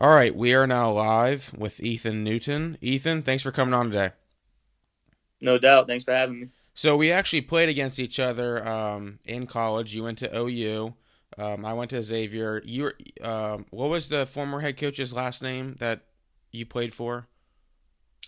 All right, we are now live with Ethan Newton. Ethan, thanks for coming on today. No doubt. Thanks for having me. So we actually played against each other um, in college. You went to OU. Um, I went to Xavier. You were, uh, what was the former head coach's last name that you played for?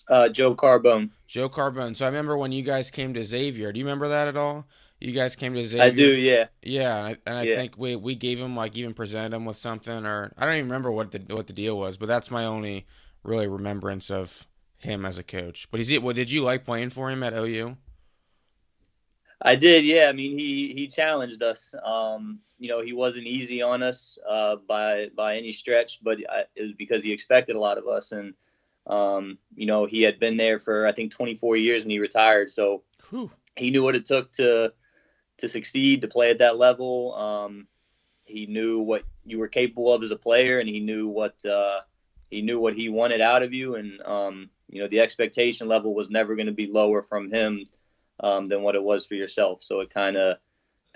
Uh, Joe Carbone. Joe Carbone. So I remember when you guys came to Xavier. Do you remember that at all? You guys came to Xavier. I do, yeah. Yeah, and I, and I Yeah. think we we gave him like even presented him with something, or I don't even remember what the what the deal was, but that's my only really remembrance of him as a coach. But is it? What did you like playing for him at OU? I did, yeah. I mean, he he challenged us. Um, you know, he wasn't easy on us uh, by by any stretch, but I, it was because he expected a lot of us, and um, you know, he had been there for I think 24 years when he retired, so Whew. he knew what it took to to succeed, to play at that level. Um, he knew what you were capable of as a player, and he knew what uh, he knew what he wanted out of you, and um, you know, the expectation level was never going to be lower from him um, than what it was for yourself. So it kind of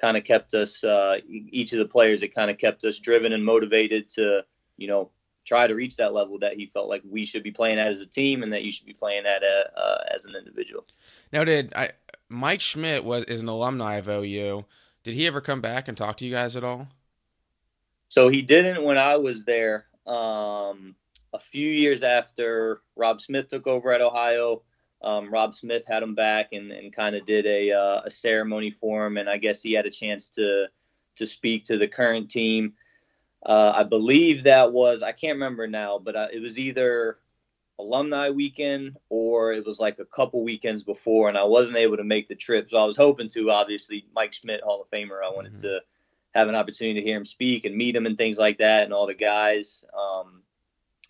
kind of kept us uh, each of the players. It kind of kept us driven and motivated to you know try to reach that level that he felt like we should be playing at as a team and that you should be playing at a, uh, as an individual. Now, did I Mike Schmidt was is an alumni of OU? Did he ever come back and talk to you guys at all? So he didn't when I was there. Um, a few years after Rob Smith took over at Ohio, um, Rob Smith had him back and, and kind of did a, uh, a ceremony for him, and I guess he had a chance to to speak to the current team. Uh, I believe that was I can't remember now, but uh, it was either alumni weekend or it was like a couple weekends before, and I wasn't able to make the trip. So I was hoping to. Obviously, Mike Schmidt, Hall of Famer, I wanted Mhm. to have an opportunity to hear him speak and meet him and things like that, and all the guys. Um,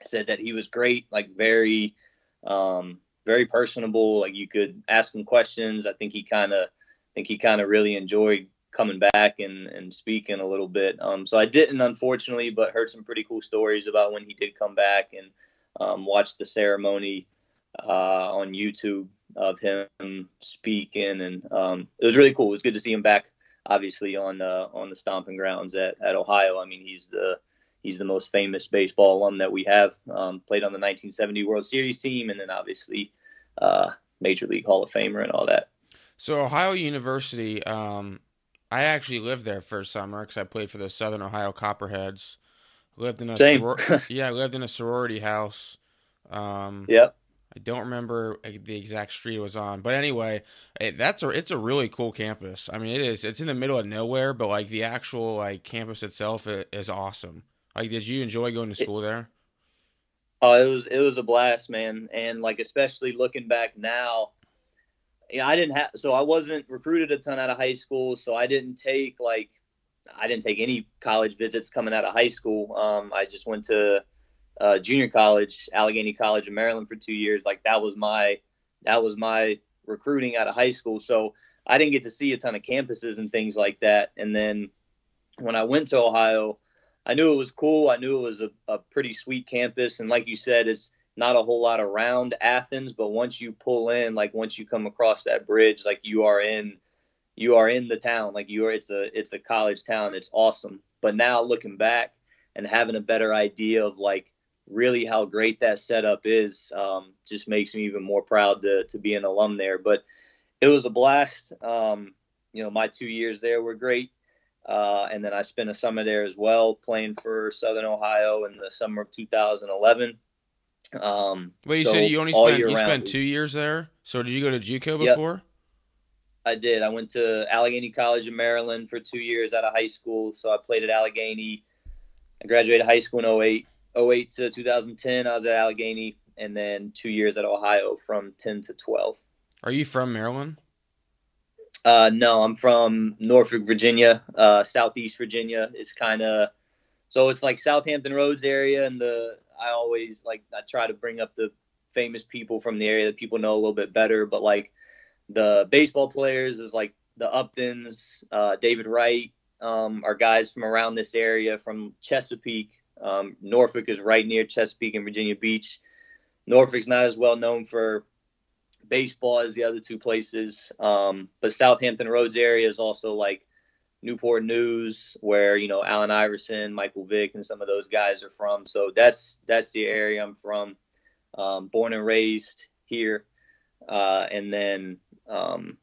said that he was great, like very, um, very personable. Like you could ask him questions. I think he kind of, I think he kind of really enjoyed coming back and and speaking a little bit. Um, so I didn't, unfortunately, but heard some pretty cool stories about when he did come back and um, watched the ceremony uh, on YouTube of him speaking, and um, it was really cool. It was good to see him back, obviously on uh, on the stomping grounds at, at Ohio. I mean, he's the he's the most famous baseball alum that we have. Um, played on the 1970 World Series team, and then obviously uh, Major League Hall of Famer and all that. So Ohio University, um, I actually lived there for a summer because I played for the Southern Ohio Copperheads. Lived in a Same. soror- yeah, I lived in a sorority house. Um, Yep. I don't remember the exact street it was on, but anyway, it, that's a it's a really cool campus. I mean, it is. It's in the middle of nowhere, but like the actual like campus itself is awesome. Like, did you enjoy going to school there? Oh, it was it was a blast, man, and like especially looking back now. Yeah, I didn't have so I wasn't recruited a ton out of high school, so I didn't take like I didn't take any college visits coming out of high school. Um, I just went to uh, junior college, Allegany College in Maryland for two years. Like that was my that was my recruiting out of high school. So I didn't get to see a ton of campuses and things like that. And then when I went to Ohio, I knew it was cool. I knew it was a, a pretty sweet campus. And like you said, it's not a whole lot around Athens, but once you pull in, like once you come across that bridge, like you are in you are in the town. Like you are it's a it's a college town. It's awesome. But now looking back and having a better idea of like really how great that setup is, um, just makes me even more proud to to be an alum there. But it was a blast. Um, you know, my two years there were great. Uh, and then I spent a summer there as well, playing for Southern Ohio in the summer of 2011. Um, Well, you so said you only spent you round, spent two years there. So did you go to JUCO Yep. I did. I went to Allegany College in Maryland for two years out of high school. So I played at Allegany. I graduated high school in 08. 08 to 2010, I was at Allegany, and then two years at Ohio from 10 to 12. Are you from Maryland? Uh, no, I'm from Norfolk, Virginia. Uh, Southeast Virginia is kind of so it's like Southampton Roads area, and the I always like I try to bring up the famous people from the area that people know a little bit better, but like the baseball players is like the Uptons, uh, David Wright, um, are guys from around this area from Chesapeake. Um, Norfolk is right near Chesapeake and Virginia Beach. Norfolk's not as well known for baseball as the other two places. Um, but Southampton Roads area is also like Newport News, where you know Allen Iverson, Michael Vick, and some of those guys are from. So that's that's the area I'm from. Um, born and raised here, uh, and then um,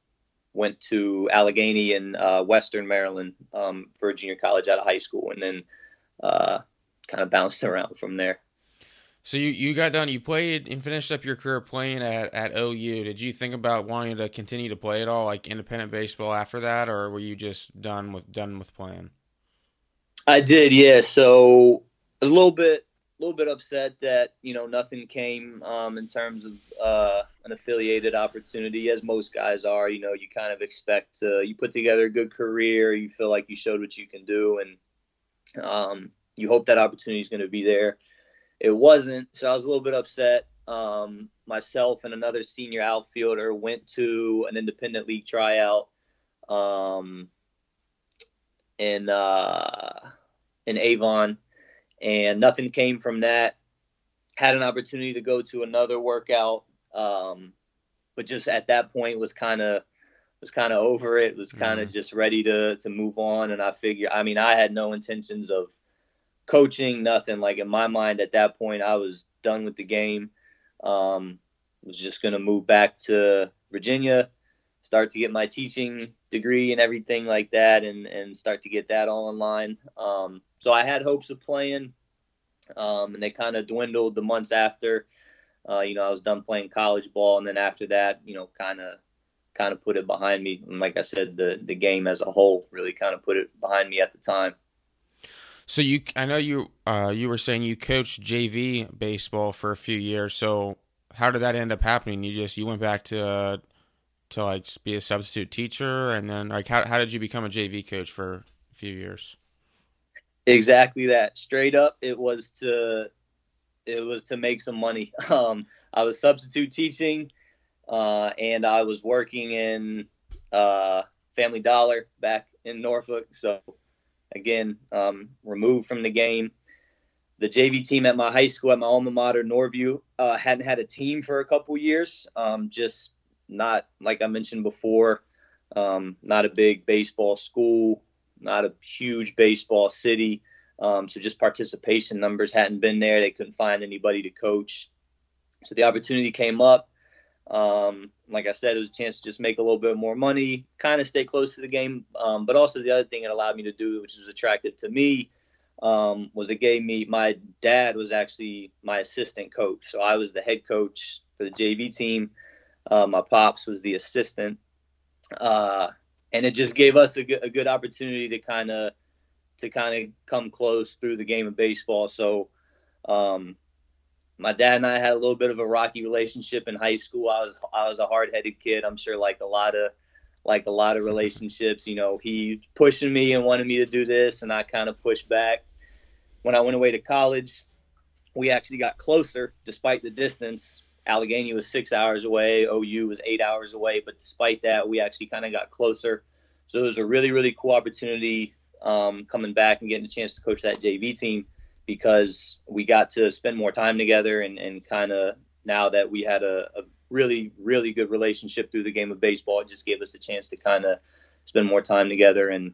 went to Allegany in uh, Western Maryland um, for junior college out of high school, and then uh, kind of bounced around from there. So you, you got done. You played and finished up your career playing at, at OU. Did you think about wanting to continue to play at all, like independent baseball after that, or were you just done with done with playing? I did, yeah. So I was a little bit little bit upset that you know nothing came um, in terms of uh, an affiliated opportunity, as most guys are. You know, you kind of expect to, you put together a good career, you feel like you showed what you can do, and um, you hope that opportunity is going to be there it wasn't. So I was a little bit upset. Um, myself and another senior outfielder went to an independent league tryout um, in uh, in Avon, and nothing came from that. Had an opportunity to go to another workout, um, but just at that point was kind of was kind of over it. Was kind of mm. just ready to to move on, and I figure. I mean, I had no intentions of coaching, nothing. Like in my mind at that point, I was done with the game. Um, was just going to move back to Virginia, start to get my teaching degree and everything like that, and and start to get that all in line. Um, so I had hopes of playing, um, and they kind of dwindled the months after. Uh, you know, I was done playing college ball, and then after that, you know, kind of kind of put it behind me. And like I said, the the game as a whole really kind of put it behind me at the time. So you, I know you, uh, you were saying you coached JV baseball for a few years. So how did that end up happening? You just you went back to uh, to like be a substitute teacher, and then like how how did you become a JV coach for a few years? Exactly that. Straight up, it was to it was to make some money. Um, I was substitute teaching, uh, and I was working in uh, Family Dollar back in Norfolk. So again, um, removed from the game. The JV team at my high school, at my alma mater, Norview, uh, hadn't had a team for a couple years. Um, just not, like I mentioned before, um, not a big baseball school, not a huge baseball city. Um, so just participation numbers hadn't been there. They couldn't find anybody to coach. So the opportunity came up. Um, like I said, it was a chance to just make a little bit more money, kind of stay close to the game. Um, but also the other thing it allowed me to do, which was attractive to me, um, was it gave me my dad was actually my assistant coach, so I was the head coach for the JV team. Uh, my pops was the assistant, uh, and it just gave us a good, a good opportunity to kind of to kind of come close through the game of baseball. So um, my dad and I had a little bit of a rocky relationship in high school. I was I was a hard headed kid. I'm sure like a lot of like a lot of relationships. You know, he pushing me and wanted me to do this, and I kind of pushed back. When I went away to college, we actually got closer despite the distance. Allegany was six hours away. OU was eight hours away, but despite that, we actually kind of got closer. So it was a really really cool opportunity um, coming back and getting a chance to coach that JV team because we got to spend more time together and, and kind of now that we had a, a, really, really good relationship through the game of baseball, it just gave us a chance to kind of spend more time together and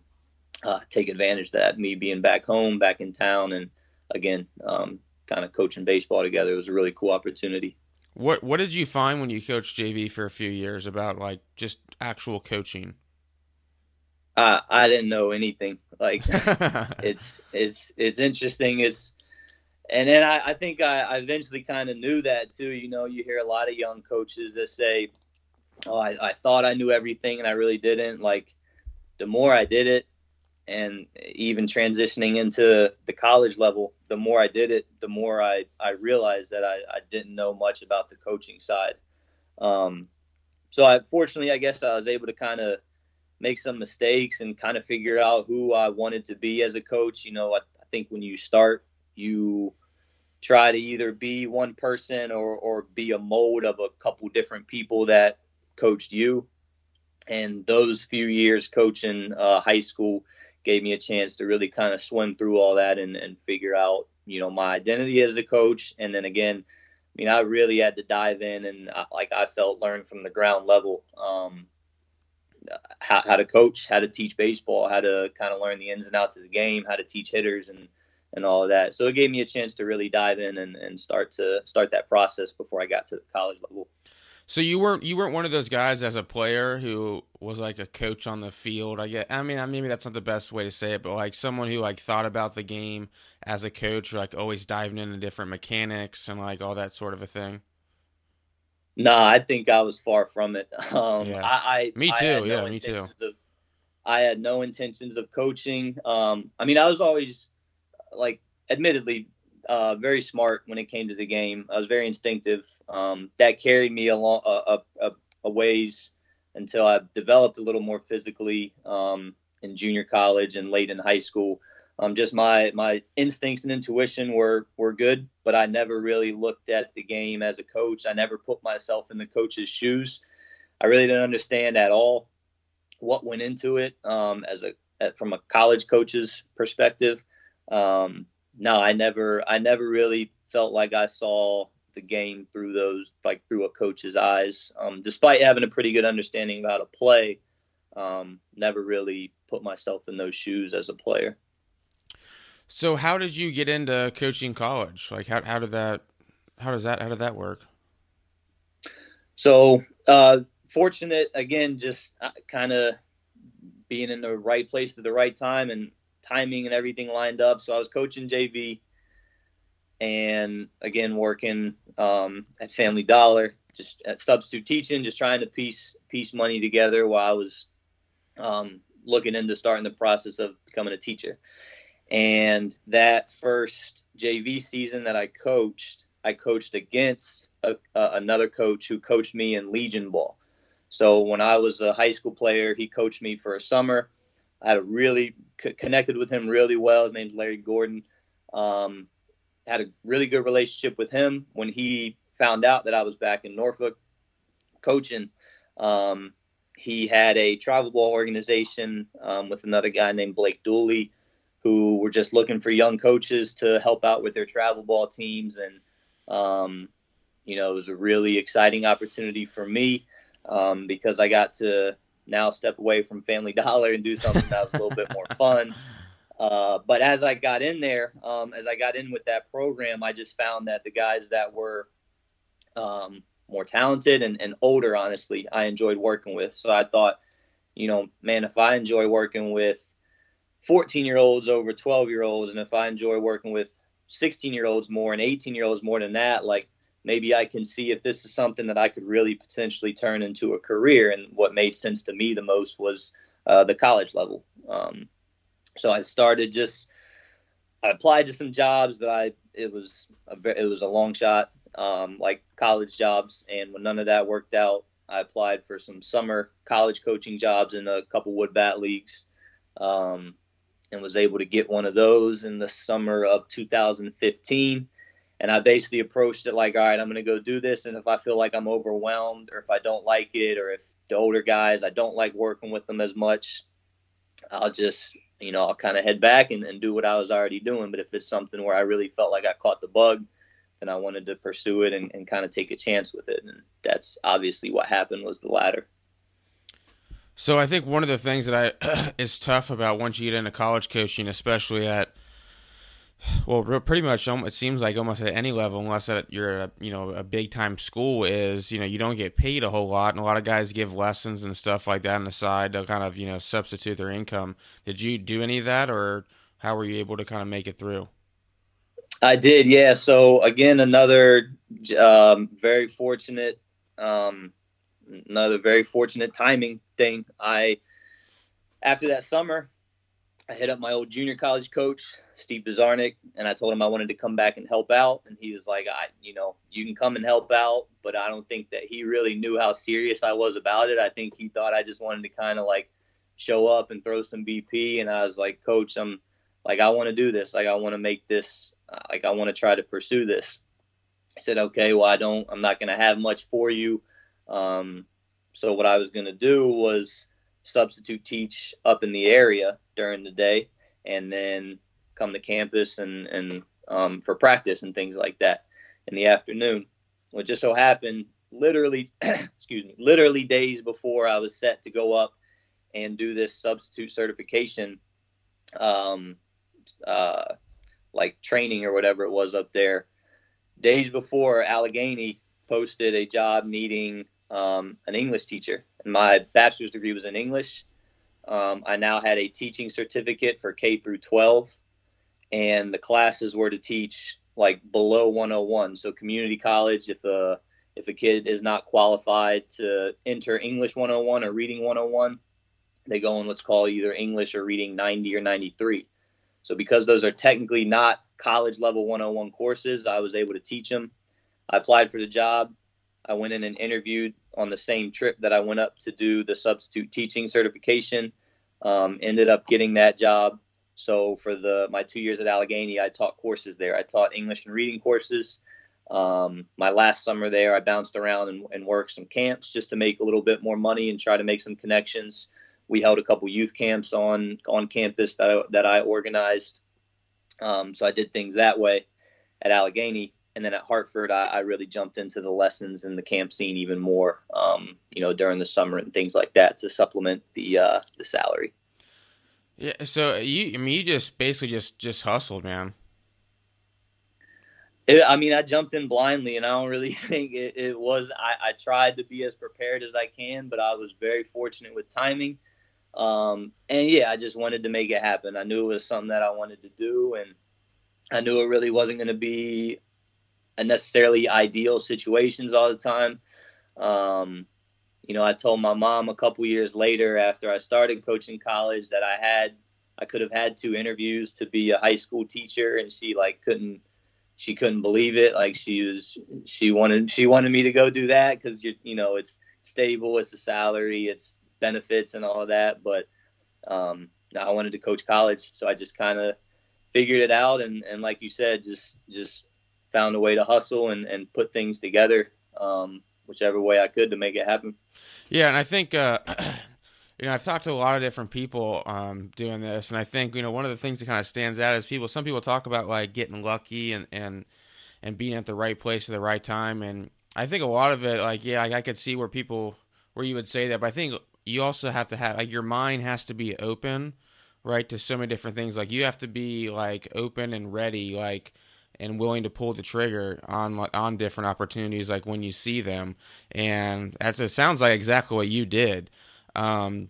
uh, take advantage of that. Me being back home, back in town, and again, um, kind of coaching baseball together. It was a really cool opportunity. What What did you find when you coached JV for a few years about like just actual coaching? I I didn't know anything. Like it's it's it's interesting. It's and then I, I think I, I eventually kind of knew that too. You know, you hear a lot of young coaches that say, "Oh, I, I thought I knew everything and I really didn't." Like the more I did it, and even transitioning into the college level, the more I did it, the more I I realized that I, I didn't know much about the coaching side. Um, so I fortunately, I guess I was able to kind of make some mistakes and kind of figure out who I wanted to be as a coach. You know, I, I think when you start, you try to either be one person or, or be a mold of a couple different people that coached you. And those few years coaching uh, high school gave me a chance to really kind of swim through all that and, and figure out, you know, my identity as a coach. And then again, I mean, I really had to dive in and I, uh, like I felt learn from the ground level. Um, how, how to coach, how to teach baseball, how to kind of learn the ins and outs of the game, how to teach hitters and and all of that. So it gave me a chance to really dive in and, and start to start that process before I got to the college level. So you weren't you weren't one of those guys as a player who was like a coach on the field. I get. I mean, maybe that's not the best way to say it, but like someone who like thought about the game as a coach, like always diving into different mechanics and like all that sort of a thing. No, I think I was far from it. Um, Yeah. I, I Me I too, yeah, no me too. Of, I had no intentions of coaching. Um, I mean, I was always like, admittedly, uh, very smart when it came to the game. I was very instinctive. Um, that carried me along a, a, a ways until I developed a little more physically um, in junior college and late in high school. Um, just my my instincts and intuition were were good, but I never really looked at the game as a coach. I never put myself in the coach's shoes. I really didn't understand at all what went into it um, as a from a college coach's perspective. Um, no, I never I never really felt like I saw the game through those like through a coach's eyes. Um, despite having a pretty good understanding of how to play, um, never really put myself in those shoes as a player. So how did you get into coaching college? Like how how did that how does that how did that work? So uh, fortunate again, just kind of being in the right place at the right time and timing and everything lined up. So I was coaching JV, and again working um, at Family Dollar, just at substitute teaching, just trying to piece piece money together while I was um, looking into starting the process of becoming a teacher. And that first JV season that I coached, I coached against a, uh, another coach who coached me in Legion ball. So when I was a high school player, he coached me for a summer. I had a really c- connected with him really well. His name's Larry Gordon. Um, had a really good relationship with him. When he found out that I was back in Norfolk coaching, um, he had a travel ball organization um, with another guy named Blake Dooley, who were just looking for young coaches to help out with their travel ball teams. And, um, you know, it was a really exciting opportunity for me um, because I got to now step away from Family Dollar and do something that was a little bit more fun. Uh, but as I got in there, um, as I got in with that program, I just found that the guys that were um, more talented and, and older, honestly, I enjoyed working with. So I thought, you know, man, if I enjoy working with 14 year olds over 12 year olds, and if I enjoy working with 16 year olds more and 18 year olds more than that, like maybe I can see if this is something that I could really potentially turn into a career. And what made sense to me the most was uh, the college level. Um, so I started just I applied to some jobs, but I it was a it was a long shot, um, like college jobs. And when none of that worked out, I applied for some summer college coaching jobs in a couple wood bat leagues, um, and was able to get one of those in the summer of 2015. And I basically approached it like, all right, I'm going to go do this, and if I feel like I'm overwhelmed, or if I don't like it, or if the older guys I don't like working with them as much, I'll just you know, I'll kind of head back and, and do what I was already doing. But if it's something where I really felt like I caught the bug, then I wanted to pursue it and, and kind of take a chance with it. And that's obviously what happened was the latter. So I think one of the things that I is tough about once you get into college coaching, especially at well, pretty much um, it seems like almost at any level, unless you're at a, you know a big time school, is you know you don't get paid a whole lot, and a lot of guys give lessons and stuff like that on the side to kind of you know substitute their income. Did you do any of that, or how were you able to kind of make it through? I did, yeah. So again, another um, very fortunate, um, another very fortunate timing thing. I after that summer, I hit up my old junior college coach, Steve Bazarnic, and I told him I wanted to come back and help out. And he was like, I, you know, you can come and help out, but I don't think that he really knew how serious I was about it. I think he thought I just wanted to kind of like show up and throw some BP. And I was like, Coach, I'm like, I want to do this. Like, I want to make this, like, I want to try to pursue this. I said, okay, well, I don't, I'm not going to have much for you. Um, so what I was going to do was substitute teach up in the area during the day and then come to campus and, and um, for practice and things like that in the afternoon. What just so happened, literally, excuse me, literally days before I was set to go up and do this substitute certification, um, uh, like training or whatever it was up there. Days before, Allegany posted a job needing um, an English teacher, and my bachelor's degree was in English. Um, I now had a teaching certificate for K through 12, and the classes were to teach like below 101. So community college, if a if a kid is not qualified to enter English 101 or reading 101, they go in what's called either English or reading 90 or 93. So because those are technically not college level 101 courses, I was able to teach them. I applied for the job. I went in and interviewed on the same trip that I went up to do the substitute teaching certification. Um, ended up getting that job. So for the my two years at Allegany, I taught courses there. I taught English and reading courses. Um, my last summer there, I bounced around and, and, worked some camps just to make a little bit more money and try to make some connections. We held a couple youth camps on on campus that I, that I organized. Um, so I did things that way at Allegany, and then at Hartford, I, I, really jumped into the lessons and the camp scene even more. Um, you know, during the summer and things like that to supplement the uh, the salary. Yeah. So you, I mean, you just basically just just hustled, man. It, I mean, I jumped in blindly, and I don't really think it, it was. I, I, tried to be as prepared as I can, but I was very fortunate with timing. Um, and yeah, I just wanted to make it happen. I knew it was something that I wanted to do, and I knew it really wasn't going to be necessarily ideal situations all the time. Um, you know, I told my mom a couple years later after I started coaching college that I had I could have had two interviews to be a high school teacher, and she like couldn't she couldn't believe it. Like she was she wanted she wanted me to go do that because you you know it's stable, it's a salary, it's benefits and all of that. But um, I wanted to coach college, so I just kind of figured it out, and and like you said, just just found a way to hustle and and put things together. Um, whichever way I could to make it happen. Yeah, and I think uh, you know I've talked to a lot of different people um, doing this, and I think you know one of the things that kind of stands out is people. Some people talk about like getting lucky and and and being at the right place at the right time, and I think a lot of it, like yeah, I, I could see where people where you would say that, but I think you also have to have like your mind has to be open, right, to so many different things. Like you have to be like open and ready, like and willing to pull the trigger on on different opportunities like when you see them. And that's it sounds like exactly what you did. Um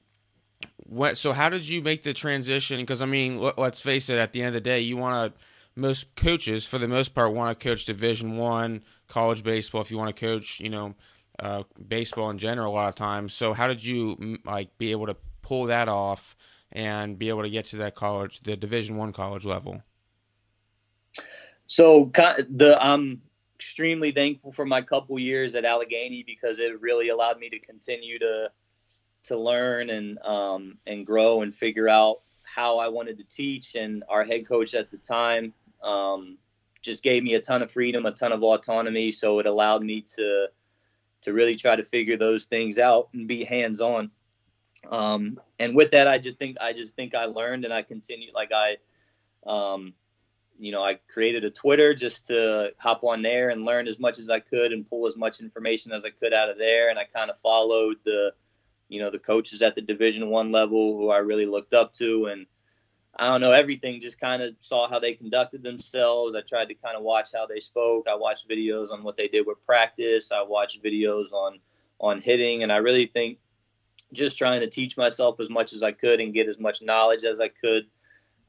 what so how did you make the transition? Because i mean let, us face it at the end of the day you want to most coaches for the most part want to coach division one college baseball if you want to coach you know uh, baseball in general a lot of times. So how did you like be able to pull that off and be able to get to that college the division one college level so the I'm extremely thankful for my couple years at Allegany because it really allowed me to continue to to learn and um, and grow and figure out how I wanted to teach. And our head coach at the time um, just gave me a ton of freedom, a ton of autonomy. So it allowed me to to really try to figure those things out and be hands on. Um, and with that, I just think I just think I learned and I continued like I um, you know, I created a Twitter just to hop on there and learn as much as I could and pull as much information as I could out of there. And I kind of followed the, you know, the coaches at the Division One level who I really looked up to, and I don't know everything. Just kind of saw how they conducted themselves. I tried to kind of watch how they spoke. I watched videos on what they did with practice. I watched videos on on hitting, and I really think just trying to teach myself as much as I could and get as much knowledge as I could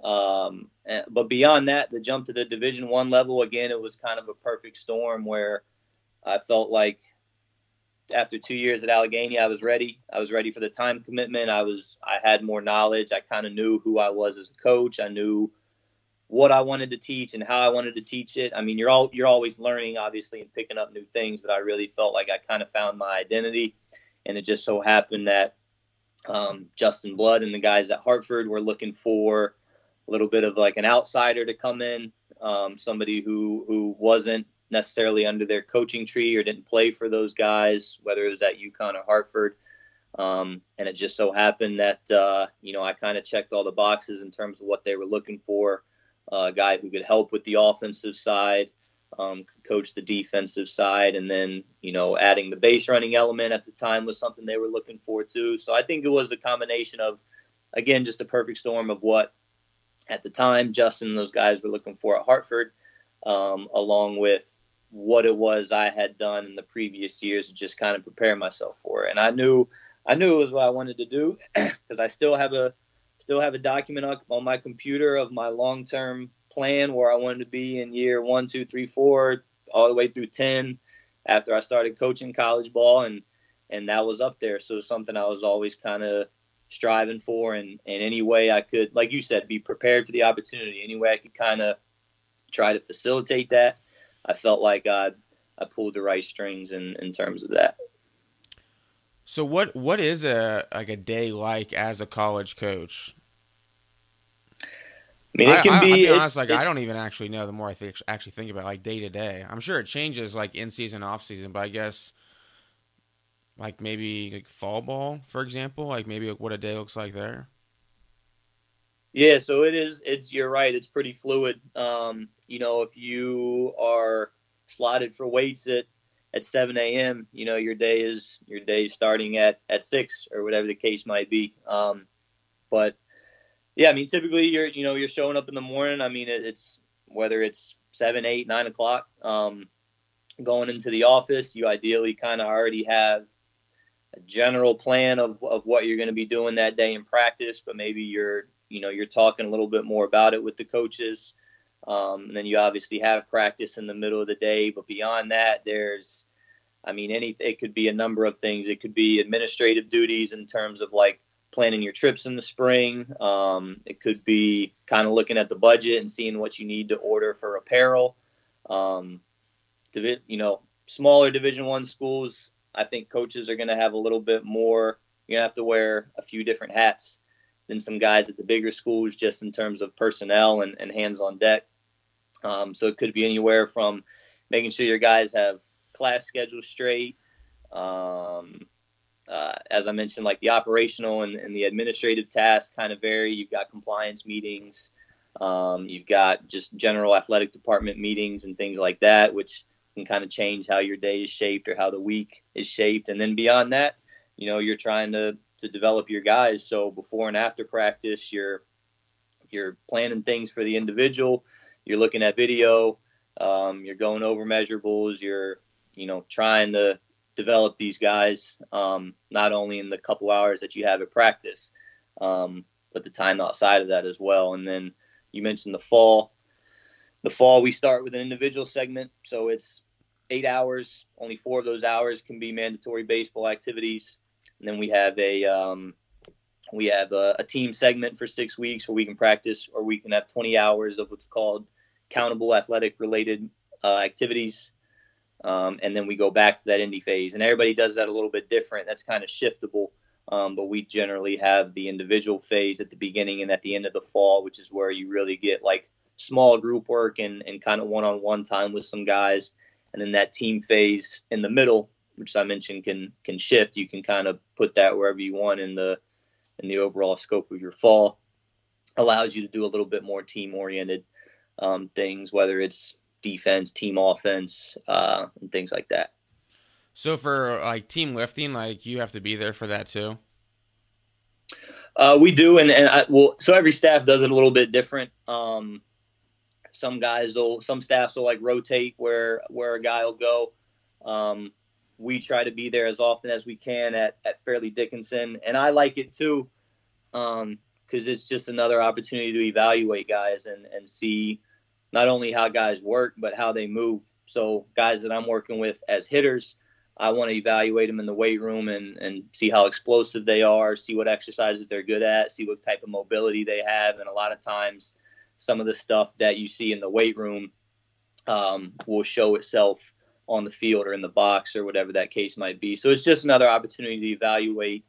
um, but beyond that, the jump to the Division One level again, it was kind of a perfect storm where I felt like after two years at Allegany, I was ready. I was ready for the time commitment. I was I had more knowledge. I kind of knew who I was as a coach. I knew what I wanted to teach and how I wanted to teach it. I mean, you're all you're always learning, obviously, and picking up new things. But I really felt like I kind of found my identity, and it just so happened that um, Justin Blood and the guys at Hartford were looking for a little bit of like an outsider to come in, um, somebody who who wasn't necessarily under their coaching tree or didn't play for those guys, whether it was at UConn or Hartford. Um, and it just so happened that uh, you know I kind of checked all the boxes in terms of what they were looking for. Uh, a guy who could help with the offensive side, um, coach the defensive side, and then you know adding the base running element at the time was something they were looking for too. So I think it was a combination of, again, just a perfect storm of what at the time Justin and those guys were looking for at Hartford, um, along with what it was I had done in the previous years to just kind of prepare myself for it. And I knew I knew it was what I wanted to do because I still have a still have a document on, on my computer of my long term plan where I wanted to be in year one, two, three, four, all the way through ten after I started coaching college ball and and that was up there. So something I was always kind of striving for and, and any way I could, like you said, be prepared for the opportunity. Any way I could kind of try to facilitate that. I felt like I I pulled the right strings in, in terms of that. So what what is a like a day like as a college coach? I mean, it can I, be. I'll be it's- honest, like I don't even actually know. The more I think, actually think about it, like day to day, I'm sure it changes like in season, off season, but I guess like maybe like fall ball, for example, like maybe what a day looks like there. Yeah, so it is. It's you're right. It's pretty fluid. Um, you know, if you are slotted for weights at at 7 a.m., you know your day is your day is starting at at six or whatever the case might be. Um, but yeah, I mean, typically you're you know you're showing up in the morning. I mean, it, it's whether it's seven, eight, nine o'clock. Um, going into the office, you ideally kind of already have a general plan of, of what you're going to be doing that day in practice, but maybe you're you know you're talking a little bit more about it with the coaches. Um, and then you obviously have practice in the middle of the day but beyond that there's i mean any it could be a number of things. It could be administrative duties in terms of like planning your trips in the spring. Um, it could be kind of looking at the budget and seeing what you need to order for apparel. Um, you know smaller division one schools i think coaches are going to have a little bit more you're going to have to wear a few different hats than some guys at the bigger schools just in terms of personnel and, and hands on deck. Um, so it could be anywhere from making sure your guys have class schedules straight. Um, uh, as I mentioned, like the operational and, and the administrative tasks kind of vary. You've got compliance meetings, um, you've got just general athletic department meetings and things like that, which can kind of change how your day is shaped or how the week is shaped. And then beyond that, you know, you're trying to to develop your guys. So before and after practice, you're you're planning things for the individual. You're looking at video. Um, you're going over measurables. You're you know trying to develop these guys um, not only in the couple hours that you have at practice, um, but the time outside of that as well. And then you mentioned the fall. The fall we start with an individual segment, so it's eight hours. Only four of those hours can be mandatory baseball activities. And then we have a um, we have a, a, team segment for six weeks where we can practice or we can have 20 hours of what's called countable athletic related uh, activities. Um, and then we go back to that indie phase. And everybody does that a little bit different. That's kind of shiftable. Um, but we generally have the individual phase at the beginning and at the end of the fall which is where you really get like small group work and, and kind of one-on-one time with some guys and then that team phase in the middle which I mentioned can can shift. You can kind of put that wherever you want in the in the overall scope of your fall. Allows you to do a little bit more team oriented um, things, whether it's defense, team offense, uh, and things like that. So for like team lifting, like you have to be there for that too. Uh, we do, and and I, well, so every staff does it a little bit different. Um, some guys will, some staffs will like rotate where where a guy will go. Um, we try to be there as often as we can at, at Fairleigh Dickinson. And I like it too, because um, it's just another opportunity to evaluate guys and, and see not only how guys work, but how they move. So, guys that I'm working with as hitters, I want to evaluate them in the weight room and, and see how explosive they are, see what exercises they're good at, see what type of mobility they have. And a lot of times, some of the stuff that you see in the weight room um, will show itself on the field or in the box or whatever that case might be. So it's just another opportunity to evaluate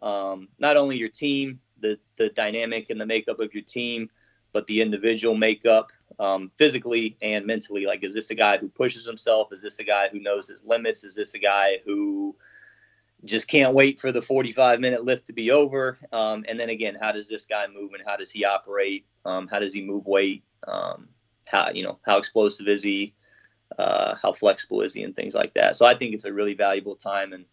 um, not only your team, the the dynamic and the makeup of your team, but the individual makeup um, physically and mentally. Like, is this a guy who pushes himself? Is this a guy who knows his limits? Is this a guy who just can't wait for the 45 minute lift to be over? Um, and then again, how does this guy move and how does he operate? Um, how does he move weight? Um, how you know how explosive is he? uh, how flexible is he and things like that. So I think it's a really valuable time, and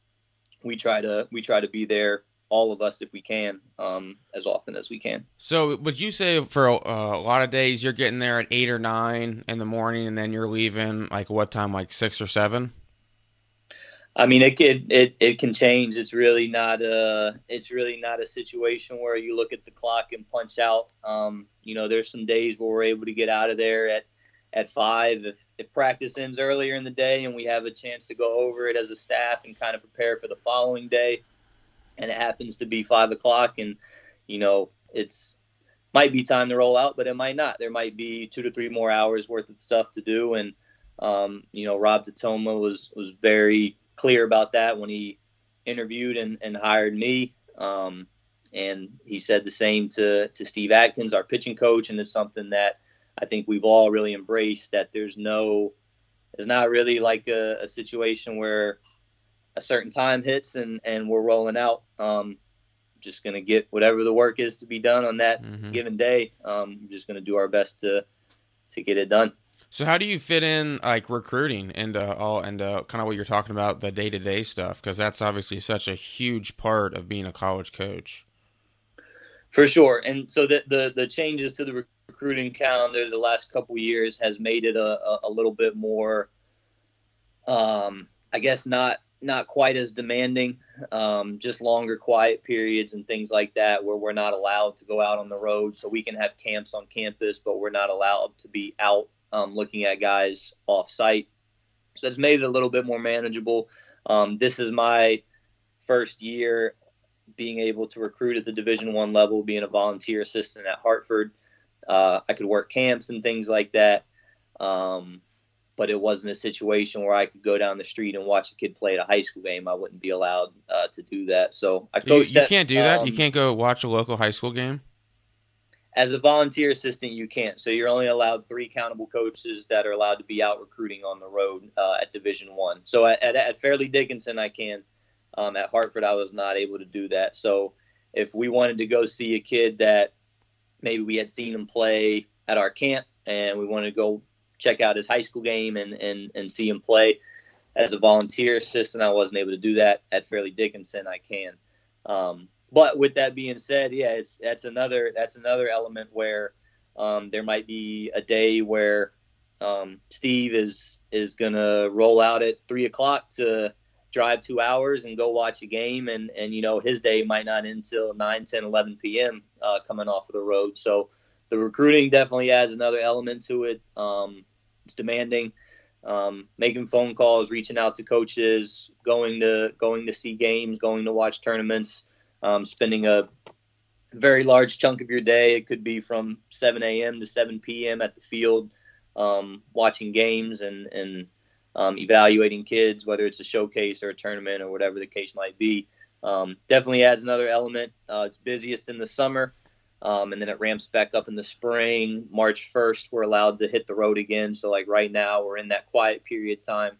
we try to we try to be there all of us if we can um, as often as we can. So would you say for a, uh, a lot of days you're getting there at eight or nine in the morning, and then you're leaving like what time, like six or seven? I mean, it can it, it can change. It's really not a it's really not a situation where you look at the clock and punch out. Um, you know, there's some days where we're able to get out of there at at five if if practice ends earlier in the day and we have a chance to go over it as a staff and kind of prepare for the following day, and it happens to be five o'clock and you know it's might be time to roll out, but it might not. There might be two to three more hours worth of stuff to do and. Um, you know, Rob DiToma was was very clear about that when he interviewed and, and hired me. Um, and he said the same to, to Steve Atkins, our pitching coach. And it's something that I think we've all really embraced that there's no, it's not really like a, a situation where a certain time hits and, and we're rolling out. Um, just going to get whatever the work is to be done on that mm-hmm. given day. Um, we're just going to do our best to, to get it done. So how do you fit in like recruiting and uh, all and uh, kind of what you're talking about the day to day stuff because that's obviously such a huge part of being a college coach. For sure, and so the the, the changes to the recruiting calendar the last couple years has made it a, a, little bit more, um, I guess not not quite as demanding, um, just longer quiet periods and things like that, where we're not allowed to go out on the road. So we can have camps on campus, but we're not allowed to be out um, looking at guys off site. So it's made it a little bit more manageable. Um, this is my first year being able to recruit at the Division One level, being a volunteer assistant at Hartford. Uh, I could work camps and things like that, um, but it wasn't a situation where I could go down the street and watch a kid play at a high school game. I wouldn't be allowed uh, to do that. So I coached. You, you can't do that. you um, can't go watch a local high school game as a volunteer assistant you can't. So you're only allowed three accountable coaches that are allowed to be out recruiting on the road uh, at division one. So at, at, at, fairleigh dickinson i can um, at hartford i was not able to do that. So if we wanted to go see a kid that maybe we had seen him play at our camp and we wanted to go check out his high school game and, and, and see him play as a volunteer assistant i wasn't able to do that. At fairleigh dickinson i can um, but with that being said, yeah, it's that's another that's another element where um, there might be a day where um, Steve is is gonna roll out at three o'clock to drive two hours and go watch a game, and and you know his day might not end until 9, 10, 11 p.m. Uh, coming off of the road. So the recruiting definitely adds another element to it. Um, it's demanding. Um, making phone calls, reaching out to coaches, going to going to see games, going to watch tournaments um, spending a very large chunk of your day. It could be from 7 a.m. to 7 p.m. at the field, um, watching games and and um, evaluating kids, whether it's a showcase or a tournament or whatever the case might be. Um, definitely adds another element. Uh, it's busiest in the summer, um, and then it ramps back up in the spring. March 1st, we're allowed to hit the road again. So like right now, we're in that quiet period time.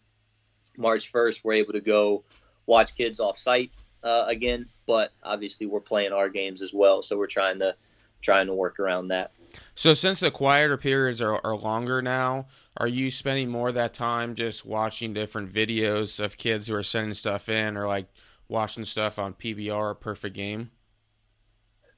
March 1st, we're able to go watch kids off site uh, again, but obviously we're playing our games as well, so we're trying to trying to work around that. So since the quieter periods are, are longer now, are you spending more of that time just watching different videos of kids who are sending stuff in, or like watching stuff on PBR Perfect Game?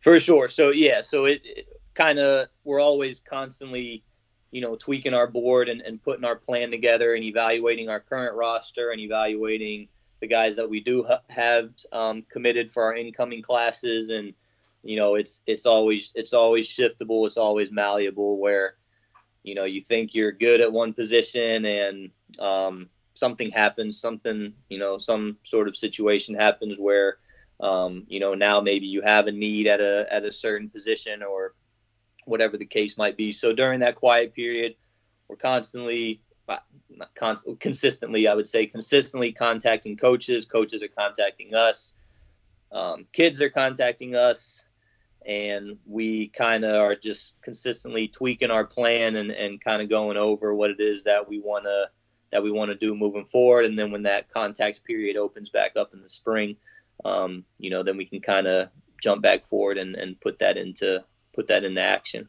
For sure. So yeah, so it, it kind of we're always constantly you know tweaking our board and, and putting our plan together and evaluating our current roster and evaluating the guys that we do ha- have um, committed for our incoming classes, and you know, it's it's always it's always shiftable, it's always malleable. Where you know you think you're good at one position, and um, something happens, something you know, some sort of situation happens where um, you know now maybe you have a need at a at a certain position or whatever the case might be. So during that quiet period, we're constantly constantly, consistently, I would say, consistently contacting coaches. Coaches are contacting us. Um, kids are contacting us. And we kind of are just consistently tweaking our plan and, and kind of going over what it is that we want to that we want to do moving forward. And then when that contact period opens back up in the spring, um, you know, then we can kind of jump back forward and, and put that into put that into action.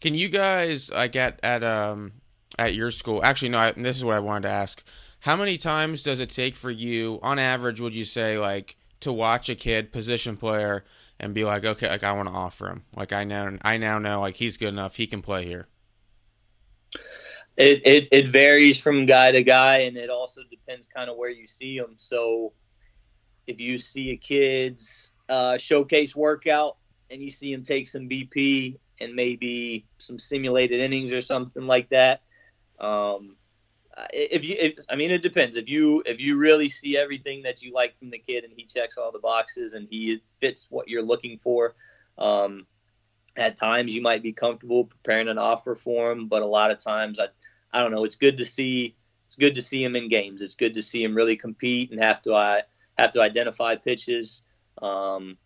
Can you guys like at at um at your school. Actually, no. I, this is what I wanted to ask. How many times does it take for you, on average, would you say, like, to watch a kid, position player, and be like, okay, like I want to offer him, like I know, I now know, like he's good enough, he can play here. It, it it varies from guy to guy, and it also depends kind of where you see him. So, if you see a kid's uh, showcase workout and you see him take some BP and maybe some simulated innings or something like that, um, if you, if, I mean, it depends. If you if you really see everything that you like from the kid and he checks all the boxes and he fits what you're looking for, um, at times you might be comfortable preparing an offer for him. But a lot of times, I I don't know. It's good to see. It's good to see him in games. It's good to see him really compete and have to I have to identify pitches. Um,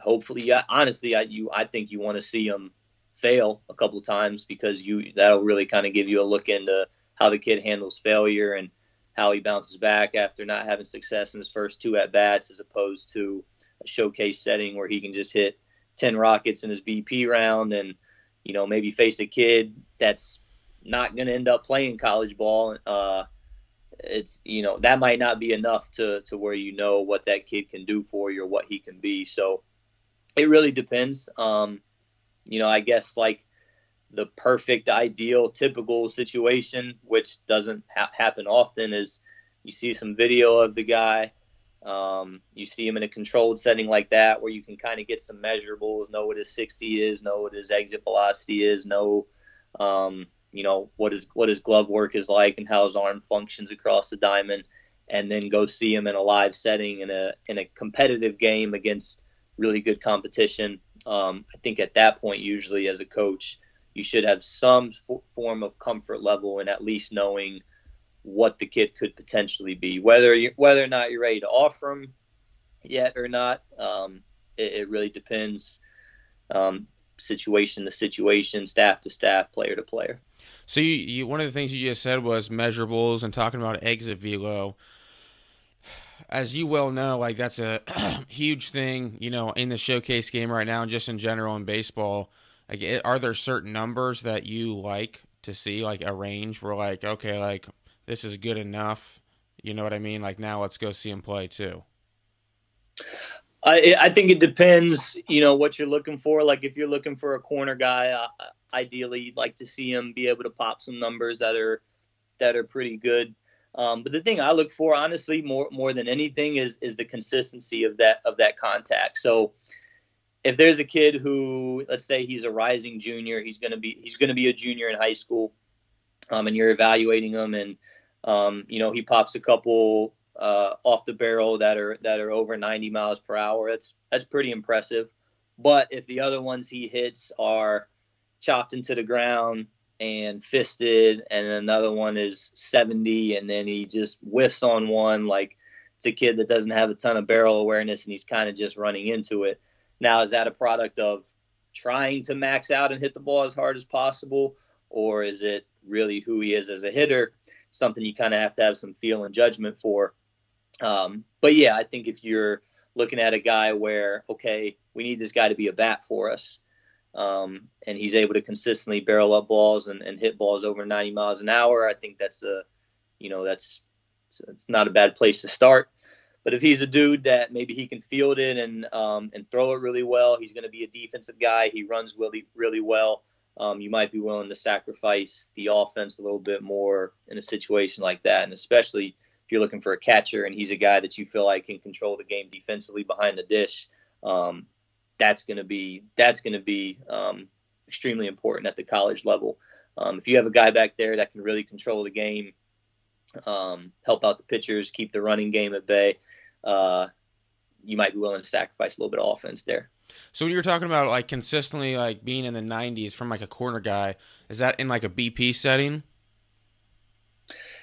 hopefully, honestly, I you I think you want to see him fail a couple times because you that'll really kind of give you a look into how the kid handles failure and how he bounces back after not having success in his first two at bats, as opposed to a showcase setting where he can just hit ten rockets in his BP round and you know maybe face a kid that's not going to end up playing college ball. Uh, it's you know that might not be enough to to where you know what that kid can do for you or what he can be. So it really depends. Um, you know, I guess like the perfect, ideal, typical situation, which doesn't ha- happen often, is you see some video of the guy. Um, you see him in a controlled setting like that, where you can kind of get some measurables, know what his 60 is, know what his exit velocity is, know, um, you know, what his what his glove work is like, and how his arm functions across the diamond, and then go see him in a live setting in a in a competitive game against really good competition. Um, I think at that point, usually as a coach, you should have some f- form of comfort level and at least knowing what the kid could potentially be. Whether you, whether or not you're ready to offer him yet or not, um, it, it, really depends. Um, situation to situation, staff to staff, player to player. So you, you, one of the things you just said was measurables and talking about exit velo. As you well know, like that's a huge thing, you know, in the showcase game right now, and just in general in baseball. Like, are there certain numbers that you like to see, like a range where, like, okay, like this is good enough? You know what I mean? Like, now let's go see him play too. I, I think it depends, you know, what you're looking for. Like, if you're looking for a corner guy, uh, ideally, you'd like to see him be able to pop some numbers that are that are pretty good. Um, but the thing I look for, honestly, more more than anything, is is the consistency of that of that contact. So, if there's a kid who, let's say he's a rising junior, he's to be he's to be a junior in high school, um, and you're evaluating him, and um, you know he pops a couple uh, off the barrel that are that are over 90 miles per hour. That's that's pretty impressive. But if the other ones he hits are chopped into the ground and fisted, and another one is 70, and then he just whiffs on one like it's a kid that doesn't have a ton of barrel awareness and he's kind of just running into it now, is that a product of trying to max out and hit the ball as hard as possible, or is it really who he is as a hitter? Something you kind of have to have some feel and judgment for. Um, but yeah, I think if you're looking at a guy where, okay, we need this guy to be a bat for us, um, and he's able to consistently barrel up balls and, and, hit balls over 90 miles an hour, I think that's a, you know, that's it's, it's not a bad place to start. But if he's a dude that maybe he can field it and um, and throw it really well, he's going to be a defensive guy. He runs really really well. Um, you might be willing to sacrifice the offense a little bit more in a situation like that, and especially if you're looking for a catcher and he's a guy that you feel like can control the game defensively behind the dish. Um, that's going to be that's going to be um, extremely important at the college level. Um, if you have a guy back there that can really control the game, um, help out the pitchers, keep the running game at bay, uh, you might be willing to sacrifice a little bit of offense there. So when you were talking about like consistently like being in the 90s from like a corner guy, is that in like a BP setting?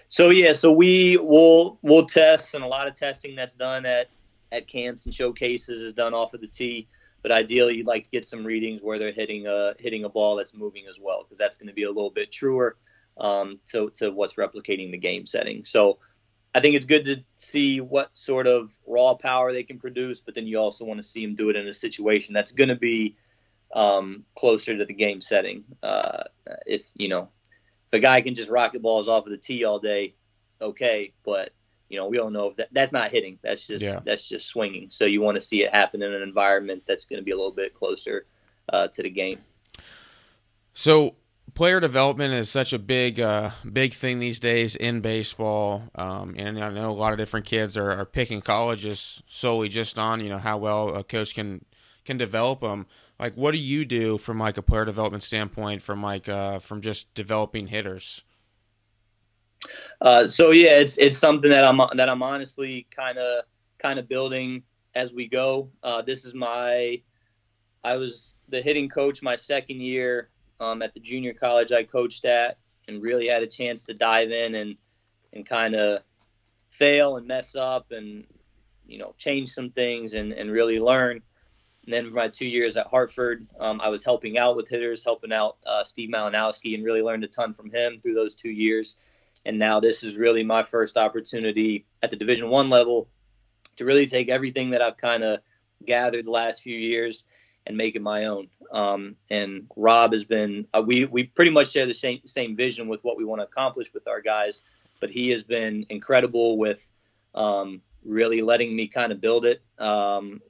So yeah, so we will we'll test and a lot of testing that's done at at camps and showcases is done off of the tee. But ideally, you'd like to get some readings where they're hitting a hitting a ball that's moving as well, because that's going to be a little bit truer um, to to what's replicating the game setting. So I think it's good to see what sort of raw power they can produce, but then you also want to see them do it in a situation that's going to be um, closer to the game setting. Uh, if you know, if a guy can just rocket balls off of the tee all day, okay, but you know we don't know if that, that's not hitting. That's just yeah. that's just swinging. So you want to see it happen in an environment that's going to be a little bit closer uh, to the game. So player development is such a big uh, big thing these days in baseball, um, and I know a lot of different kids are, are, picking colleges solely just on you know how well a coach can can develop them. Like, what do you do from like a player development standpoint, from like uh, from just developing hitters? Uh, so yeah, it's it's something that I'm that I'm honestly kind of kind of building as we go. Uh, this is my I was the hitting coach my second year um, at the junior college I coached at, and really had a chance to dive in and and kind of fail and mess up and you know change some things and, and really learn. And then for my two years at Hartford, um, I was helping out with hitters, helping out uh, Steve Malinowski, and really learned a ton from him through those two years. And now this is really my first opportunity at the Division One level to really take everything that I've kind of gathered the last few years and make it my own. Um, and Rob has been uh, we we pretty much share the same same vision with what we want to accomplish with our guys, but he has been incredible with um, really letting me kind of build it. Um,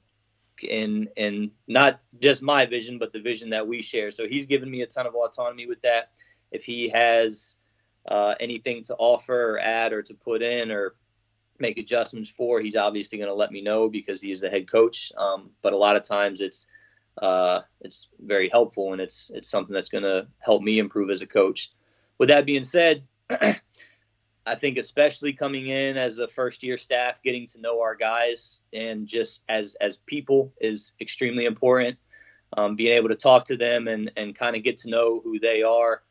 and and not just my vision, but the vision that we share. So he's given me a ton of autonomy with that. If he has uh, anything to offer or add or to put in or make adjustments for, he's obviously going to let me know because he is the head coach. Um, but a lot of times it's uh, it's very helpful and it's it's something that's going to help me improve as a coach. With that being said, I think especially coming in as a first year staff, getting to know our guys and just as as people is extremely important. Um, being able to talk to them and and kind of get to know who they are.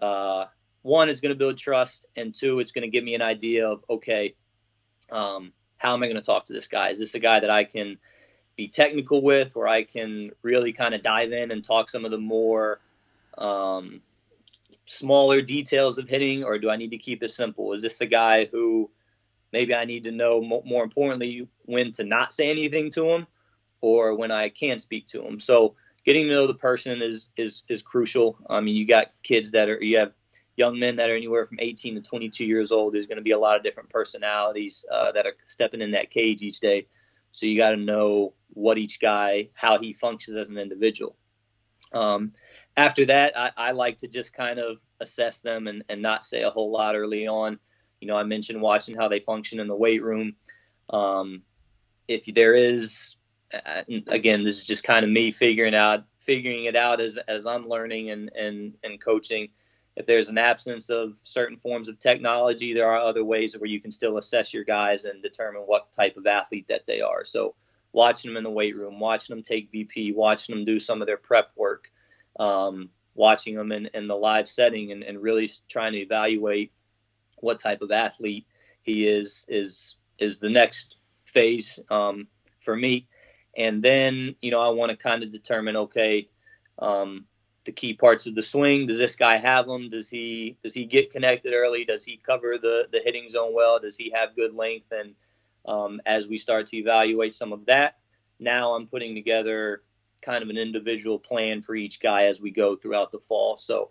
Uh, one is going to build trust, and two, it's going to give me an idea of okay, um, how am I going to talk to this guy? Is this a guy that I can be technical with, where I can really kind of dive in and talk some of the more um, smaller details of hitting, or do I need to keep it simple? Is this a guy who maybe I need to know more importantly when to not say anything to him, or when I can speak to him? So getting to know the person is is is crucial. I mean, you got kids that are you have young men that are anywhere from 18 to 22 years old. There's going to be a lot of different personalities uh, that are stepping in that cage each day. So you got to know what each guy, how he functions as an individual. Um, after that, I, I, like to just kind of assess them and, and, not say a whole lot early on. You know, I mentioned watching how they function in the weight room. Um, if there is, uh, again, this is just kind of me figuring out figuring it out as as I'm learning and and and coaching. If there's an absence of certain forms of technology, there are other ways where you can still assess your guys and determine what type of athlete that they are. So watching them in the weight room, watching them take BP, watching them do some of their prep work, um, watching them in, in the live setting, and, and really trying to evaluate what type of athlete he is is is the next phase um, for me. And then you know I want to kind of determine okay. Um, the key parts of the swing. Does this guy have them? Does he does he get connected early? Does he cover the the hitting zone well? Does he have good length and um, as we start to evaluate some of that. Now I'm putting together kind of an individual plan for each guy as we go throughout the fall. So